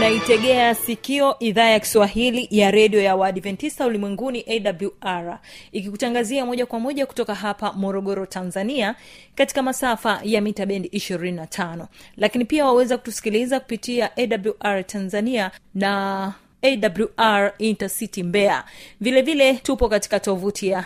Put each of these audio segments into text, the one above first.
unaitegea sikio idhaa ya kiswahili ya redio ya waadventista ulimwenguni awr ikikutangazia moja kwa moja kutoka hapa morogoro tanzania katika masafa ya mita bendi 25 lakini pia waweza kutusikiliza kupitia awr tanzania na awr intercity mbeya. Vilevile vile tupo katika tovuti ya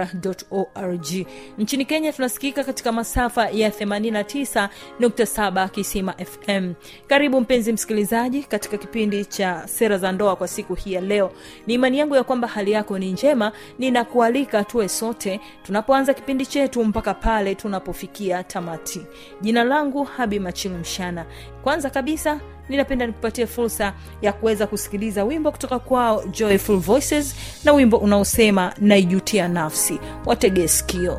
www.awr.org nchini kenya tunasikika katika masafa ya 89.7 kisima fm karibu mpenzi msikilizaji katika kipindi cha sera za ndoa kwa siku hii ya leo. Ni imani yangu ya kwamba hali yako ni njema. Ninakualika tuwe sote tunapoanza kipindi chetu mpaka pale tunapofikia tamati. Jina langu habi machilu mshana. Kwanza kabisa ninapenda nikupatie fursa ya kuweza kusikiliza wimbo kutoka kwao joyful voices na wimbo unaosema naijutia nafsi. Wategee sikio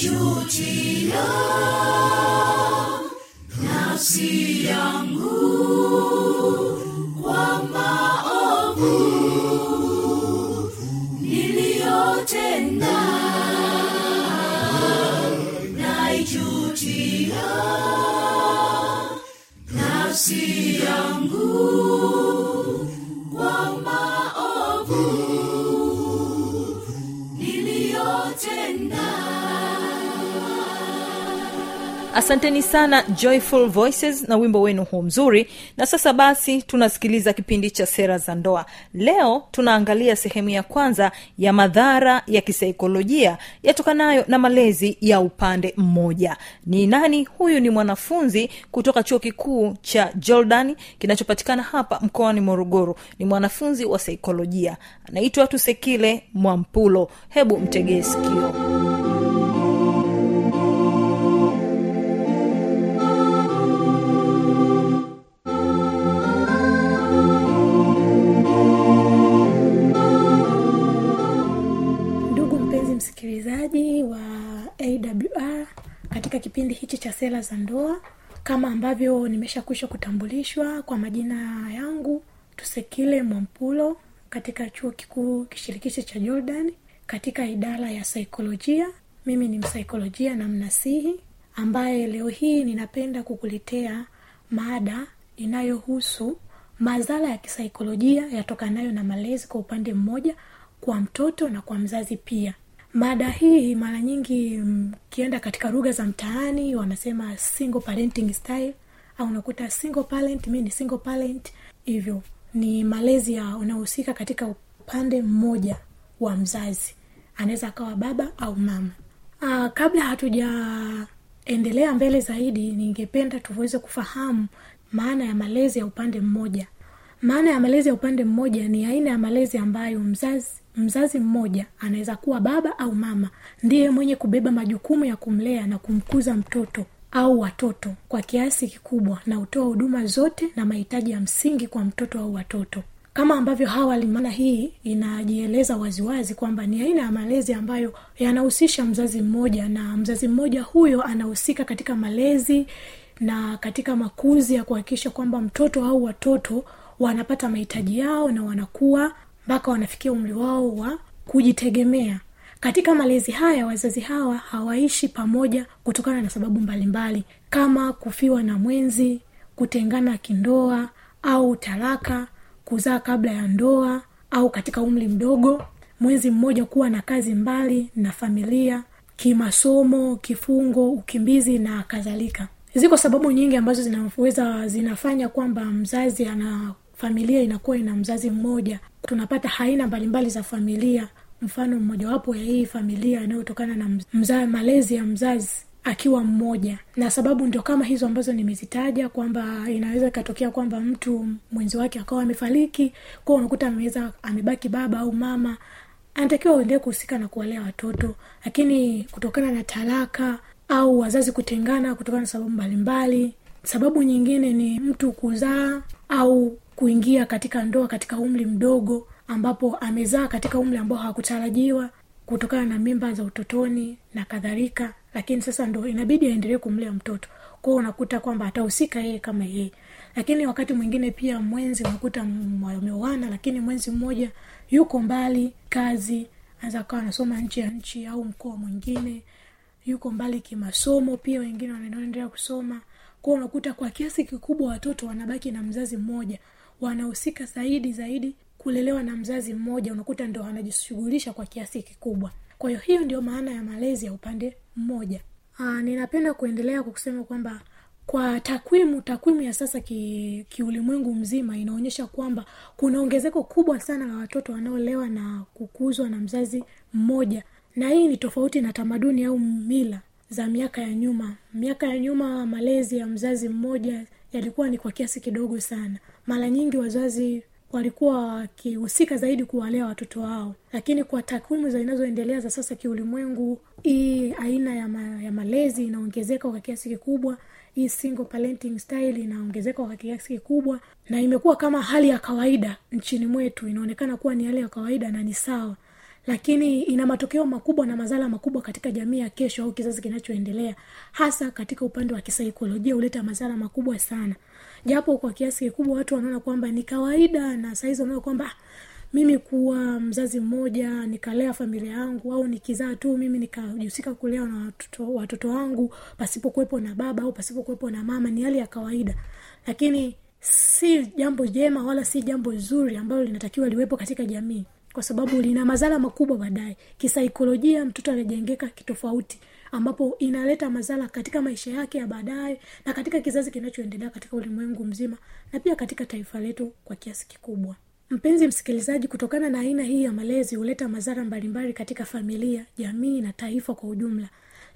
Najutia nafsi asanteni sana joyful voices na wimbo wenu huu mzuri. Na sasa basi tunasikiliza kipindi cha sera za ndoa. Leo tunaangalia sehemu ya kwanza ya madhara ya kisaikolojia yatokanayo na malezi ya upande mmoja. Ni nani? Huyu ni mwanafunzi kutoka chuo kikuu cha jordan kinachopatikana hapa mkoani morogoro. Ni mwanafunzi wa saikolojia. Anaitwa tusekile mwampulo. Hebu mtegee sikio cha sera za ndoa. Kama ambavyo nimeshakwisha kutambulishwa kwa majina yangu tusekile mwampulo katika chuo kikuu kishirikishi cha jordan katika idara ya saikolojia. Mimi ni msaikolojia na mnasihi ambaye leo hii ninapenda kukuletea mada inayohusu madhara ya kisaikolojia yatokanayo na malezi kwa upande mmoja kwa mtoto na kwa mzazi pia mada hii mara nyingi mkienda katika lugha za mtaani wanasema single parenting style au unakuta single parent mi ni single parent. Hivyo ni malezi ya unaohusika katika upande mmoja wa mzazi. Anaweza akawa baba au mama. Aa, kabla hatujaendelea mbele zaidi ningependa tuweze kufahamu maana ya malezi ya upande mmoja maana ya malezi ya upande mmoja ni aina ya malezi ambayo mzazi mzazi mmoja anaweza kuwa baba au mama. Ndiye mwenye kubeba majukumu ya kumlea na kumkuza mtoto au watoto kwa kiasi kikubwa na hutoa huduma zote na mahitaji ya msingi kwa mtoto au watoto. Kama ambavyo awali maana hii inajieleza waziwazi kwamba ni aina ya malezi ambayo yanahusisha mzazi mmoja na mzazi mmoja huyo anahusika katika malezi na katika makuzi ya kuhakikisha kwamba mtoto au watoto wanapata mahitaji yao na wanakuwa mpaka wanafikia umri wao wa kujitegemea. Katika malezi haya wazazi hawa hawaishi pamoja kutokana na sababu mbalimbali mbali, kama kufiwa na mwenzi kutengana kindoa au talaka kuzaa kabla ya ndoa au katika umri mdogo mwenzi mmoja kuwa na kazi mbali na familia kimasomo kifungo ukimbizi na kadhalika. Ziko sababu nyingi ambazo zinaweza zinafanya kwamba mzazi ana familia inakuwa ina mzazi mmoja tunapata aina mbalimbali za familia. Mfano mmojawapo ya hii familia inayotokana na mza, malezi ya mzazi akiwa mmoja. Na sababu ndio kama hizo ambazo nimezitaja kwamba inaweza ikatokea kwamba mtu mwenzi wake akawa amefariki kwao unakuta ameweza amebaki baba au mama. Anatakiwa uendelee kuhusika na kuwalea watoto. Lakini kutokana na talaka au wazazi kutengana kutokana na sababu mbalimbali sababu nyingine ni mtu kuzaa au kuingia katika ndoa katika umri mdogo ambapo amezaa katika umri ambao hakutarajiwa kutokana na mimba za utotoni na kadhalika lakini sasa ndo inabidi aendelee kumlea mtoto. Kwao unakuta kwamba atahusika yeye kama yeye. Lakini wakati mwingine pia mwenzi unakuta wameoana lakini mwenzi mmoja yuko mbali kazi anaweza kawa anasoma nchi ya nchi au mkoa mwingine yuko mbali kimasomo pia wengine wanaendelea kusoma. Kwao unakuta kwa kiasi kikubwa watoto wanabaki na mzazi mmoja wanahusika zaidi zaidi kulelewa na mzazi mmoja unakuta ndo anajishughulisha kwa kiasi kikubwa. Kwa hiyo hiyo ndio maana ya malezi ya upande mmoja. Aa, ninapenda kuendelea kwa kusema kwamba kwa takwimu takwimu ya sasa ki, kiulimwengu mzima inaonyesha kwamba kuna ongezeko kubwa sana la watoto wanaolewa na kukuzwa na mzazi mmoja. Na hii ni tofauti na tamaduni au mila za miaka ya nyuma. Miaka ya nyuma malezi ya mzazi mmoja yalikuwa ni kwa kiasi kidogo sana. Mara nyingi wazazi walikuwa wakihusika zaidi kuwalea watoto wao. Lakini kwa takwimu zinazoendelea za sasa kiulimwengu hii aina ya, ma, ya malezi inaongezeka kwa kiasi kikubwa. Hii single parenting style inaongezeka kwa kiasi kikubwa. Na imekuwa kama hali ya kawaida nchini mwetu. Inaonekana kuwa ni hali ya kawaida na ni sawa lakini ina matokeo makubwa na madhara makubwa katika jamii ya kesho au kizazi kinachoendelea hasa katika upande wa kisaikolojia huleta madhara makubwa sana. Japo kwa kiasi kikubwa watu wanaona kwamba ni kawaida na sahizi wanaona kwamba "Ah, mimi kuwa mzazi mmoja nikalea familia yangu au nikizaa tu mimi nikajihusika kulea na watoto, watoto wangu pasipokuwepo na baba au pasipokuwepo na mama ni hali ya kawaida. Lakini si jambo jema wala si jambo zuri ambalo linatakiwa liwepo katika jamii kwa sababu lina madhara makubwa baadaye. Kisaikolojia mtoto anajengeka kitofauti ambapo inaleta madhara katika maisha yake ya baadaye na katika kizazi kinachoendelea katika ulimwengu mzima na pia katika taifa letu kwa kiasi kikubwa. Mpenzi msikilizaji kutokana na aina hii ya malezi huleta madhara mbalimbali katika familia jamii na taifa kwa ujumla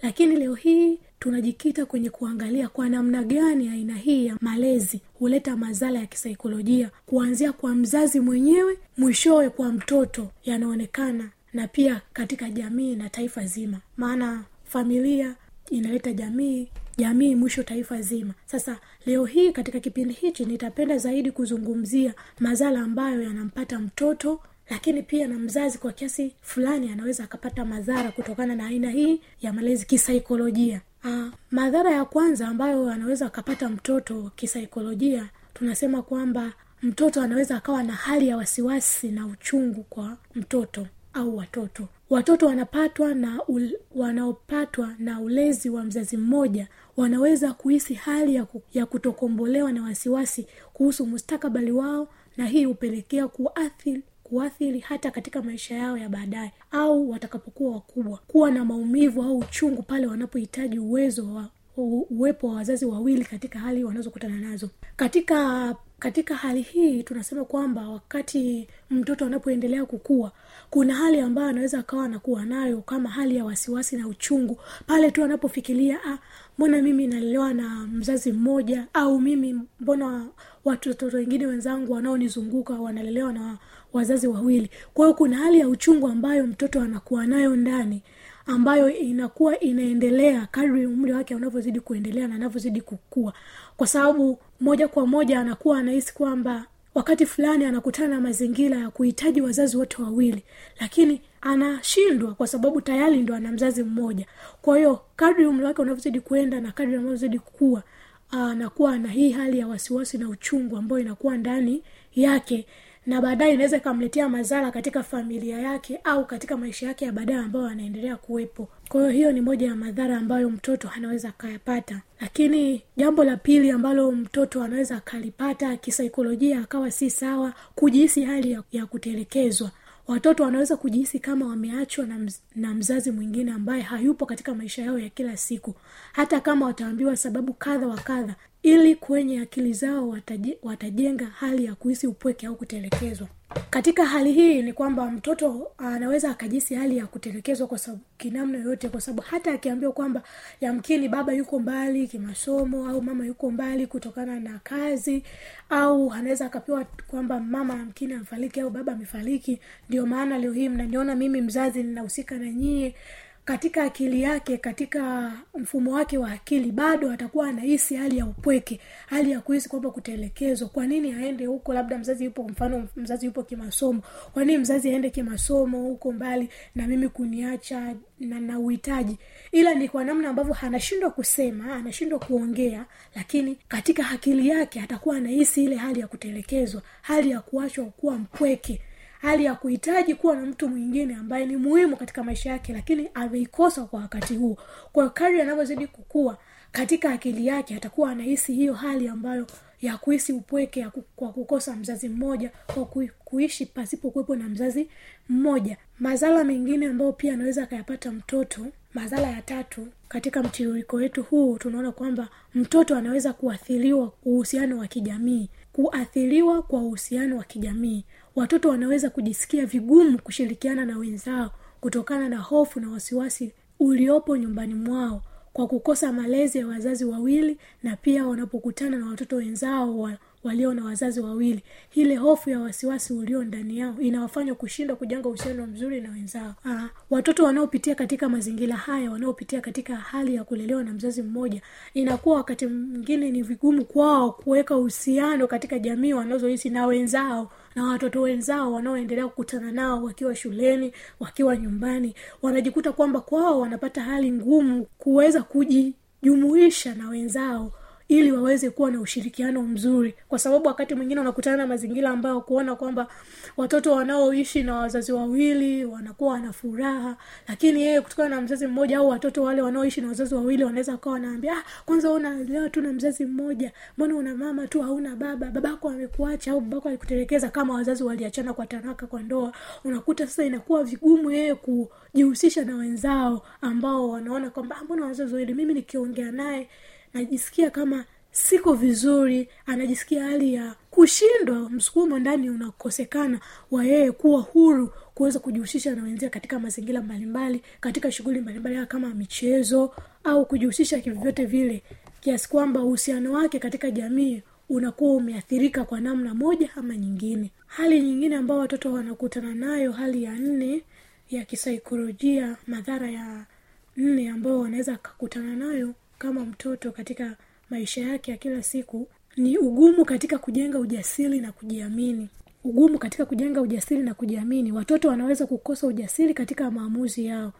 lakini leo hii tunajikita kwenye kuangalia kwa namna gani aina hii ya malezi huleta madhara ya kisaikolojia. Kuanzia kwa mzazi mwenyewe mwishowe kwa mtoto yanaonekana na pia katika jamii na taifa zima. Maana familia inaleta jamii jamii mwisho taifa zima. Sasa leo hii katika kipindi hichi nitapenda zaidi kuzungumzia madhara ambayo yanampata mtoto lakini pia na mzazi kwa kiasi fulani anaweza akapata madhara kutokana na aina hii ya malezi kisaikolojia. Uh, madhara ya kwanza ambayo anaweza akapata mtoto kisaikolojia tunasema kwamba mtoto anaweza akawa na hali ya wasiwasi na uchungu kwa mtoto au watoto. Watoto wanapatwa na ul, wanaopatwa na ulezi wa mzazi mmoja wanaweza kuhisi hali ya, ku, ya kutokombolewa na wasiwasi kuhusu mustakabali wao na hii hupelekea kuathiri kuathiri hata katika maisha yao ya baadaye au watakapokuwa wakubwa. Kuwa na maumivu au uchungu pale wanapohitaji uwezo wa uwepo wa wazazi wawili katika hali wanazokutana nazo. Katika katika hali hii tunasema kwamba wakati mtoto anapoendelea kukua kuna hali ambayo anaweza akawa anakuwa nayo kama hali ya wasiwasi na uchungu. Pale tu anapofikiria ah, mbona mimi nalelewa na mzazi mmoja? Au mimi mbona watoto wengine wenzangu wanaonizunguka wanalelewa na wazazi wawili. Kwa hiyo kuna hali ya uchungu ambayo mtoto anakuwa nayo ndani ambayo inakuwa inaendelea kadri umri wake unavyozidi kuendelea na anavyozidi kukua. Kwa sababu moja kwa moja anakuwa anahisi kwamba wakati fulani anakutana na mazingira ya kuhitaji wazazi wote wawili lakini anashindwa kwa sababu tayari ndo ana mzazi mmoja. Kwa hiyo kadri umri wake unavyozidi kuenda na kadri anavyozidi kukua anakuwa na hii hali ya wasiwasi na uchungu ambayo inakuwa ndani yake na baadaye inaweza ikamletea madhara katika familia yake au katika maisha yake ya baadaye ambayo anaendelea kuwepo. Kwa hiyo hiyo ni moja ya madhara ambayo mtoto anaweza akayapata. Lakini jambo la pili ambalo mtoto anaweza akalipata kisaikolojia akawa si sawa kujihisi hali ya, ya kutelekezwa. Watoto wanaweza kujihisi kama wameachwa na, mz, na mzazi mwingine ambaye hayupo katika maisha yao ya kila siku. Hata kama wataambiwa sababu kadha wa kadha ili kwenye akili zao wataje, watajenga hali ya kuhisi upweke au kutelekezwa. Katika hali hii ni kwamba mtoto anaweza akajisi hali ya kutelekezwa kwa sababu kinamna yoyote kwa sababu hata akiambiwa kwamba yamkini baba yuko mbali kimasomo au mama yuko mbali kutokana na kazi au anaweza akapewa kwamba mama yamkini amefariki au baba amefariki ndio maana leo hii mnaniona mimi mzazi ninahusika na nyie katika akili yake katika mfumo wake wa akili bado atakuwa anahisi hali ya upweke hali ya kuhisi kwamba kutelekezwa. Kwa nini aende huko? Labda mzazi yupo mfano mzazi yupo kimasomo. Kwa nini mzazi aende kimasomo huko mbali na mimi kuniacha na na uhitaji? Ila ni kwa namna ambavyo anashindwa kusema anashindwa kuongea lakini katika akili yake atakuwa anahisi ile hali ya kutelekezwa hali ya kuachwa kuwa mpweke hali ya kuhitaji kuwa na mtu mwingine ambaye ni muhimu katika maisha yake lakini ameikosa kwa wakati huo. Kwa kadri anavyozidi kukua katika akili yake atakuwa anahisi hiyo hali ambayo ya kuhisi upweke ya kwa kukosa mzazi mmoja kwa kuishi pasipo kuwepo na mzazi mmoja. Madhara mengine ambayo pia anaweza akayapata mtoto madhara ya tatu katika mtiririko wetu huu tunaona kwamba mtoto anaweza kuathiriwa uhusiano wa kijamii kuathiriwa kwa uhusiano wa kijamii watoto wanaweza kujisikia vigumu kushirikiana na wenzao kutokana na hofu na wasiwasi uliopo nyumbani mwao kwa kukosa malezi ya wazazi wawili na pia wanapokutana na watoto wenzao wa, walio na wazazi wawili. Ile hofu ya wasiwasi ulio ndani yao inawafanya kushindwa kujenga uhusiano mzuri na wenzao. Aa, watoto wanaopitia katika mazingira haya wanaopitia katika hali ya kulelewa na mzazi mmoja inakuwa wakati mwingine ni vigumu kwao kuweka uhusiano katika jamii wanazoishi na wenzao na watoto wenzao wanaoendelea kukutana nao wakiwa shuleni wakiwa nyumbani. Wanajikuta kwamba kwao wanapata hali ngumu kuweza kujijumuisha na wenzao ili waweze kuwa na ushirikiano mzuri. Kwa sababu wakati mwingine wanakutana na mazingira ambayo kuona kwamba watoto wanaoishi na wazazi wawili wanakuwa wana furaha lakini yeye kutokana na mzazi mmoja au watoto wale wanaoishi na wazazi wawili wanaweza wakawa wanaambia ah, kwanza unalewa tu na mzazi mmoja. Mbona una mama tu hauna baba? Babako amekuacha au babako alikutelekeza kama wazazi waliachana kwa taraka kwa ndoa. Unakuta sasa inakuwa vigumu yeye kujihusisha na wenzao ambao wanaona kwamba "Ah, mbona wazazi wawili? Mimi nikiongea naye najisikia kama siko vizuri anajisikia hali ya kushindwa msukumo ndani unakosekana wa yeye kuwa huru kuweza kujihusisha na wenzia katika mazingira mbalimbali katika shughuli mbalimbali kama michezo au kujihusisha kivyovyote vile. Kiasi kwamba uhusiano wake katika jamii unakuwa umeathirika kwa namna moja ama nyingine. Hali nyingine ambayo watoto wanakutana nayo hali ya nne ya kisaikolojia madhara ya nne ambayo wanaweza kakutana nayo kama mtoto katika maisha yake ya kila siku ni ugumu katika kujenga ujasiri na kujiamini. Ugumu katika kujenga ujasiri na kujiamini. Watoto wanaweza kukosa ujasiri katika maamuzi yao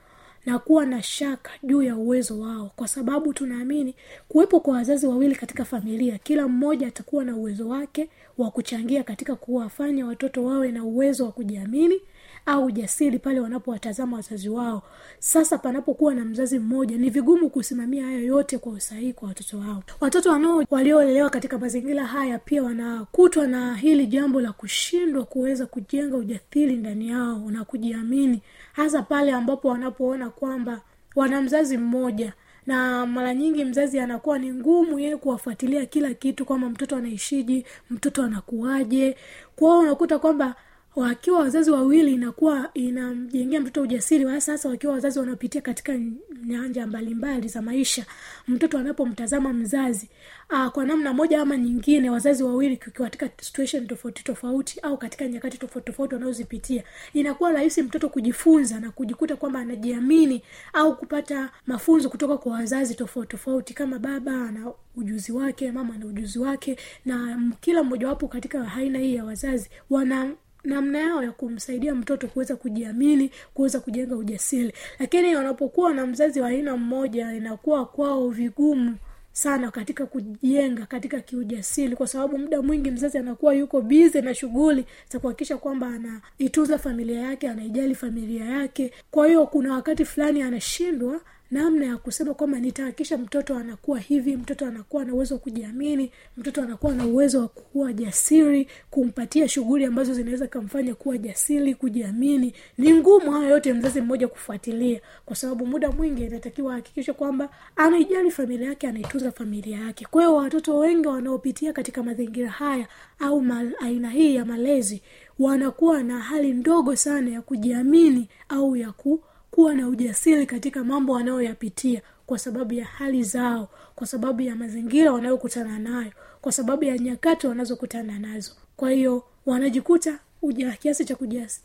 na kuwa na shaka juu ya uwezo wao. Kwa sababu tunaamini kuwepo kwa wazazi wawili katika familia kila mmoja atakuwa na uwezo wake wa kuchangia katika kuwafanya watoto wawe na uwezo wa kujiamini au ujasiri pale wanapowatazama wazazi wao. Sasa panapokuwa na mzazi mmoja ni vigumu kusimamia haya yote kwa usahihi kwa watoto wao. Watoto wanao waliolelewa katika mazingira haya pia wanakutwa na hili jambo la kushindwa kuweza kujenga ujasiri ndani yao na kujiamini. Hasa pale ambapo wanapoona kwamba wana mzazi mmoja na mara nyingi mzazi anakuwa ni ngumu yeye kuwafuatilia kila kitu kwamba mtoto anaishiji mtoto anakuaje kwao unakuta kwamba wakiwa wazazi wawili inakuwa inamjengea mtoto ujasiri hasa hasa wakiwa wazazi wanapitia katika nyanja mbalimbali za maisha. Mtoto anapomtazama mzazi aa, kwa namna moja ama nyingine wazazi wawili katika situation tofauti tofauti au katika nyakati tofauti tofauti wanaozipitia inakuwa rahisi mtoto kujifunza na kujikuta kwamba anajiamini au kupata mafunzo kutoka kwa wazazi tofauti tofauti kama baba ana ujuzi wake mama ana ujuzi wake na kila mmojawapo katika aina hii ya wazazi wana namna yao ya kumsaidia mtoto kuweza kujiamini kuweza kujenga ujasiri. Lakini wanapokuwa na mzazi wa aina mmoja inakuwa kwao vigumu sana katika kujenga katika kiujasiri. Kwa sababu muda mwingi mzazi anakuwa yuko bize na shughuli za kuhakikisha kwamba anaitunza familia yake anaijali familia yake. Kwa hiyo kuna wakati fulani anashindwa namna ya kusema kwamba nitahakikisha mtoto anakuwa hivi mtoto anakuwa na uwezo wa kujiamini mtoto anakuwa na uwezo wa kuwa jasiri kumpatia shughuli ambazo zinaweza kamfanya kuwa jasiri kujiamini. Ni ngumu hayo yote mzazi mmoja kufuatilia kwa sababu muda mwingi inatakiwa ahakikishe kwamba anaijali familia yake anaitunza familia yake. Kwa hiyo watoto wengi wanaopitia katika mazingira haya au mal, aina hii ya malezi wanakuwa na hali ndogo sana ya kujiamini au ya ku kuwa na ujasiri katika mambo wanayoyapitia kwa sababu ya hali zao kwa sababu ya mazingira wanayokutana nayo kwa sababu ya nyakati wanazokutana nazo. Kwa hiyo wanajikuta uja kiasi cha,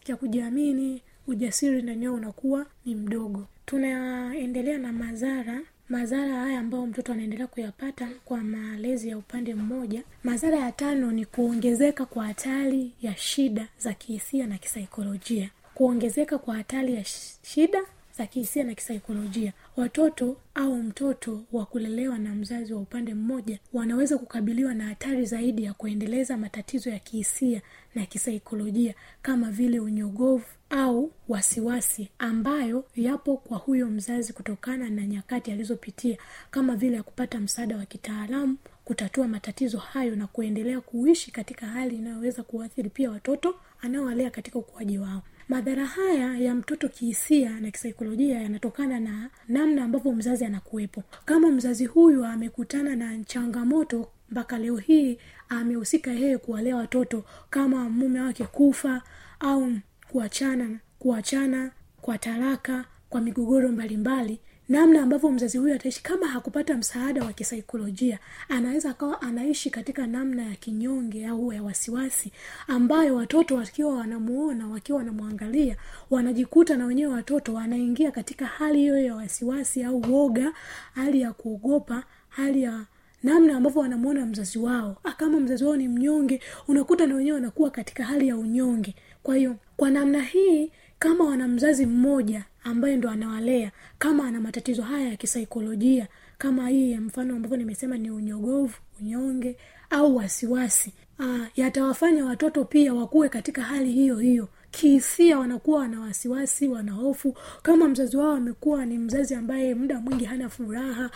cha kujiamini ujasiri ndani unakuwa ni mdogo. Tunaendelea na madhara madhara haya ambayo mtoto anaendelea kuyapata kwa malezi ya upande mmoja. Madhara ya tano ni kuongezeka kwa hatari ya shida za kihisia na kisaikolojia kuongezeka kwa hatari ya shida za kihisia na kisaikolojia. Watoto au mtoto wa kulelewa na mzazi wa upande mmoja wanaweza kukabiliwa na hatari zaidi ya kuendeleza matatizo ya kihisia na kisaikolojia kama vile unyogovu au wasiwasi ambayo yapo kwa huyo mzazi kutokana na nyakati alizopitia kama vile ya kupata msaada wa kitaalamu kutatua matatizo hayo na kuendelea kuishi katika hali inayoweza kuathiri pia watoto anaowalea katika ukuaji wao madhara haya ya mtoto kihisia na kisaikolojia yanatokana na namna ambavyo mzazi anakuwepo. Kama mzazi huyu amekutana na changamoto mpaka leo hii amehusika yeye kuwalea watoto kama mume wake kufa au kuachana kuachana kwa talaka kwa migogoro mbalimbali namna ambavyo mzazi huyu ataishi. Kama hakupata msaada wa kisaikolojia anaweza akawa anaishi katika namna ya kinyonge au ya wasiwasi ambayo watoto wakiwa wanamuona wakiwa wanamwangalia wanajikuta na wenyewe watoto wanaingia katika hali hiyo ya wasiwasi au woga hali ya kuogopa hali ya namna ambavyo wanamuona mzazi wao. Ah, kama mzazi wao ni mnyonge unakuta na wenyewe wanakuwa katika hali ya unyonge. Kwa hiyo kwa namna hii kama wana mzazi mmoja ambaye ndo anawalea. Kama ana matatizo haya ya kisaikolojia kama hii mfano ambavyo nimesema ni unyogovu unyonge au wasiwasi ah, yatawafanya watoto pia wakuwe katika hali hiyo hiyo. Kihisia wanakuwa wana wasiwasi wana hofu. Kama mzazi wao amekuwa ni mzazi ambaye muda mwingi hana furaha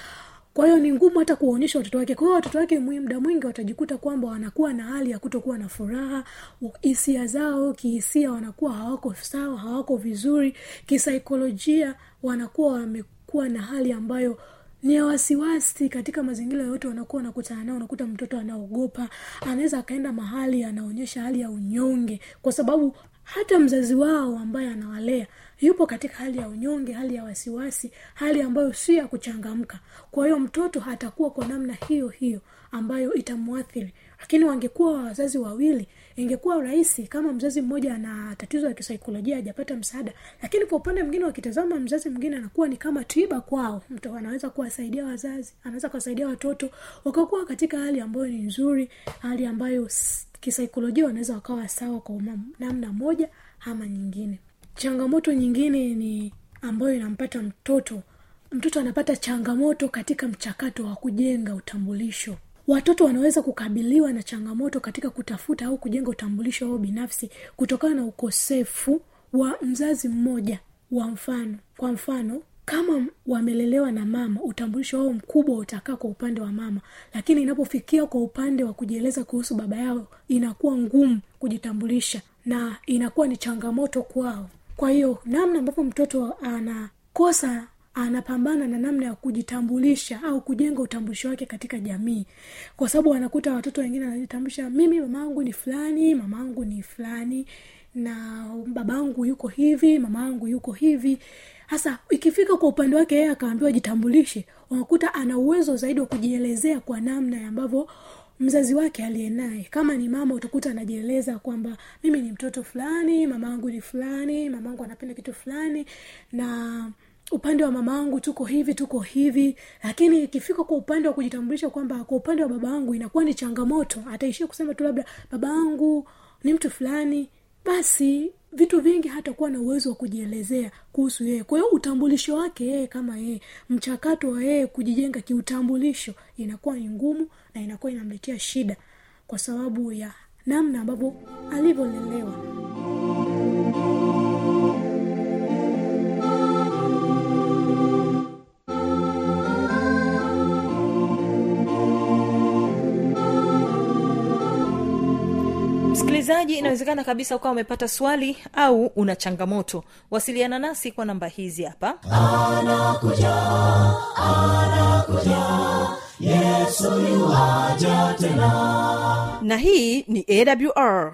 kwa hiyo ni ngumu hata kuwaonyesha watoto wake. Kwa hiyo watoto wake muda mwingi watajikuta kwamba wanakuwa na hali ya kutokuwa na furaha hisia zao kihisia wanakuwa hawako sawa hawako vizuri. Kisaikolojia wanakuwa wamekuwa na hali ambayo ni ya wasiwasi katika mazingira yote wanakuwa wanakutana nao. Unakuta mtoto anaogopa anaweza akaenda mahali anaonyesha hali ya unyonge kwa sababu hata mzazi wao ambaye anawalea yupo katika hali ya unyonge hali ya wasiwasi hali ambayo si ya kuchangamka. Kwa hiyo mtoto atakuwa kwa namna hiyo hiyo ambayo itamwathiri lakini wangekuwa wazazi wawili ingekuwa rahisi kama mzazi mmoja ana tatizo la kisaikolojia hajapata msaada. Lakini kwa upande mwingine wakitazama mzazi mwingine anakuwa ni kama tiba kwao. Mtu anaweza kuwasaidia wazazi anaweza kuwasaidia watoto wakakuwa katika hali ambayo ni nzuri hali ambayo kisaikolojia wanaweza wakawa sawa kwa namna moja ama nyingine. Changamoto nyingine ni ambayo inampata mtoto. Mtoto anapata changamoto katika mchakato wa kujenga utambulisho. Watoto wanaweza kukabiliwa na changamoto katika kutafuta au kujenga utambulisho wao binafsi kutokana na ukosefu wa mzazi mmoja wa mfano. Kwa mfano kama wamelelewa na mama utambulisho wao mkubwa utakaa kwa upande wa mama. Lakini inapofikia kwa upande wa kujieleza kuhusu baba yao inakuwa ngumu kujitambulisha na inakuwa ni changamoto kwao. Kwa hiyo namna ambavyo mtoto anakosa anapambana na namna ya kujitambulisha au kujenga utambulisho wake katika jamii. Kwa sababu wanakuta watoto wengine wanajitambulisha mimi mamaangu ni fulani mamaangu ni fulani na babangu yuko hivi mamaangu yuko hivi hasa ikifika kwa upande wake yeye akaambiwa jitambulishe unakuta ana uwezo zaidi wa kujielezea kwa namna ambavyo mzazi wake aliye naye. Kama ni mama utakuta anajieleza kwamba mimi ni mtoto fulani mamaangu ni fulani mamaangu anapenda kitu fulani na upande wa mama angu tuko hivi tuko hivi. Lakini ikifika kwa upande wa kujitambulisha kwamba kwa upande wa baba angu inakuwa ni changamoto ataishia kusema tu labda baba angu ni mtu fulani basi vitu vingi hatakuwa na uwezo wa kujielezea kuhusu yeye. Kwa hiyo utambulisho wake yeye kama yeye mchakato wa yeye kujijenga kiutambulisho inakuwa ni ngumu na inakuwa inamletea shida kwa sababu ya namna ambavyo alivyolelewa msikilizaji inawezekana kabisa ukawa umepata swali au una changamoto. Wasiliana nasi kwa namba hizi hapa. Anakuja anakuja. Yesu tena. Na hii ni awr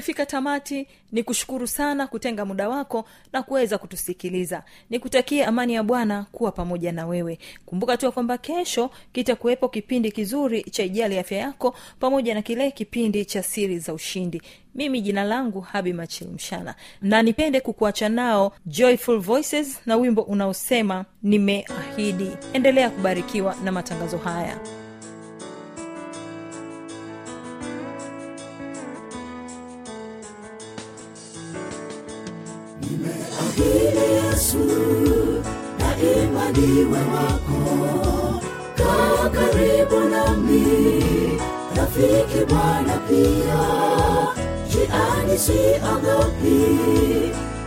tumefika tamati ni kushukuru sana kutenga muda wako na kuweza kutusikiliza. Nikutakie amani ya bwana kuwa pamoja na wewe. Kumbuka tu kwamba kesho kitakuwepo kipindi kizuri cha ijali afya yako pamoja na kile kipindi cha siri za ushindi. Mimi jina langu habi machilmshana na nipende kukuacha nao joyful voices na wimbo unaosema nimeahidi. Endelea kubarikiwa na matangazo haya Ahidi Yesu daima niwe wako, kaa karibu nami, rafiki Bwana pia, jiani siogopi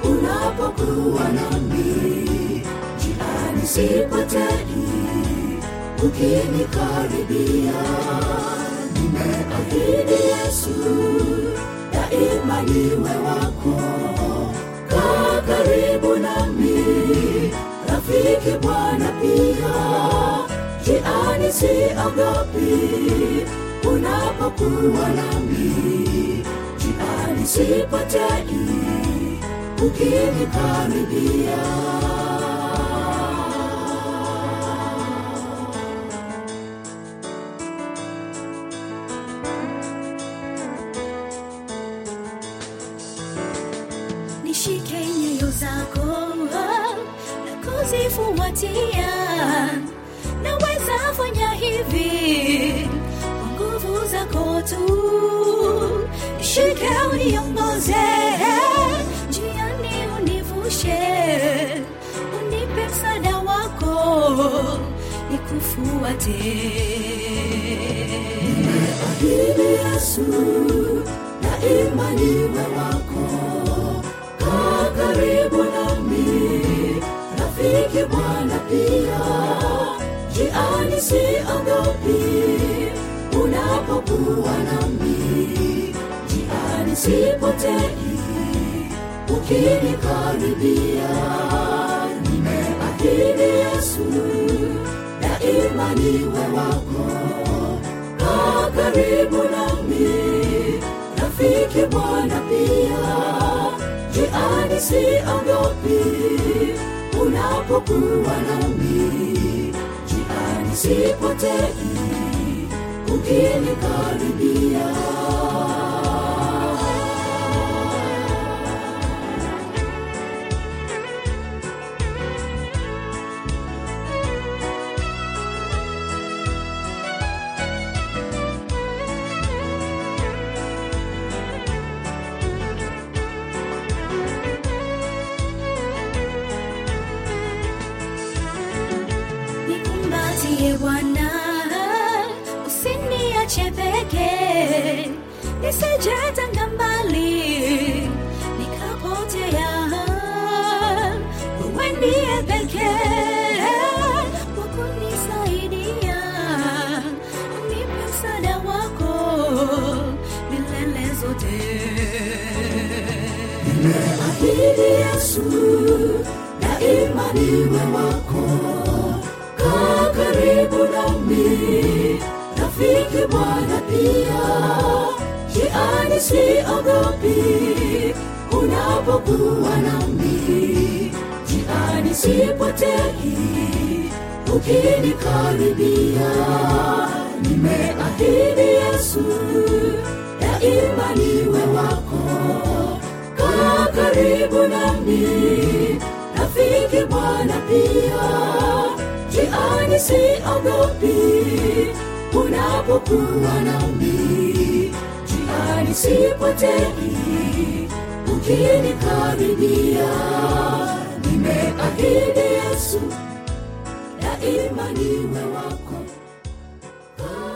unapokuwa nami, jiani sipotei ukinikaribia, nimeahidi Yesu daima niwe wako karibu nami. Rafiki bwana pia jiani siogopi. Unapokuwa nami jiani sipotei. Ukinikaribia nikufuate. Nimeahidi Yesu daima niwe wako, kaa karibu nami, rafiki Bwana pia, jiani siogopi unapokuwa nami, jiani sipotei ukinikaribia, nimeahidi Yesu daima niwe wako. Kaa karibu nami. Rafiki bwana pia. Jiani siogopi unapokuwa nami. Jiani sipotei ukinikaribia ahidi Yesu daima niwe wako, kaa karibu nami, rafiki Bwana pia, jiani siogopi unapokuwa nami, jiani sipotei ukinikaribia, nimeahidi Yesu daima niwe wako karibu nami. Rafiki bwana pia jiani siogopi. Unapokuwa nami jiani sipotei. Ukinikaribia nimeahidi yesu daima niwe wako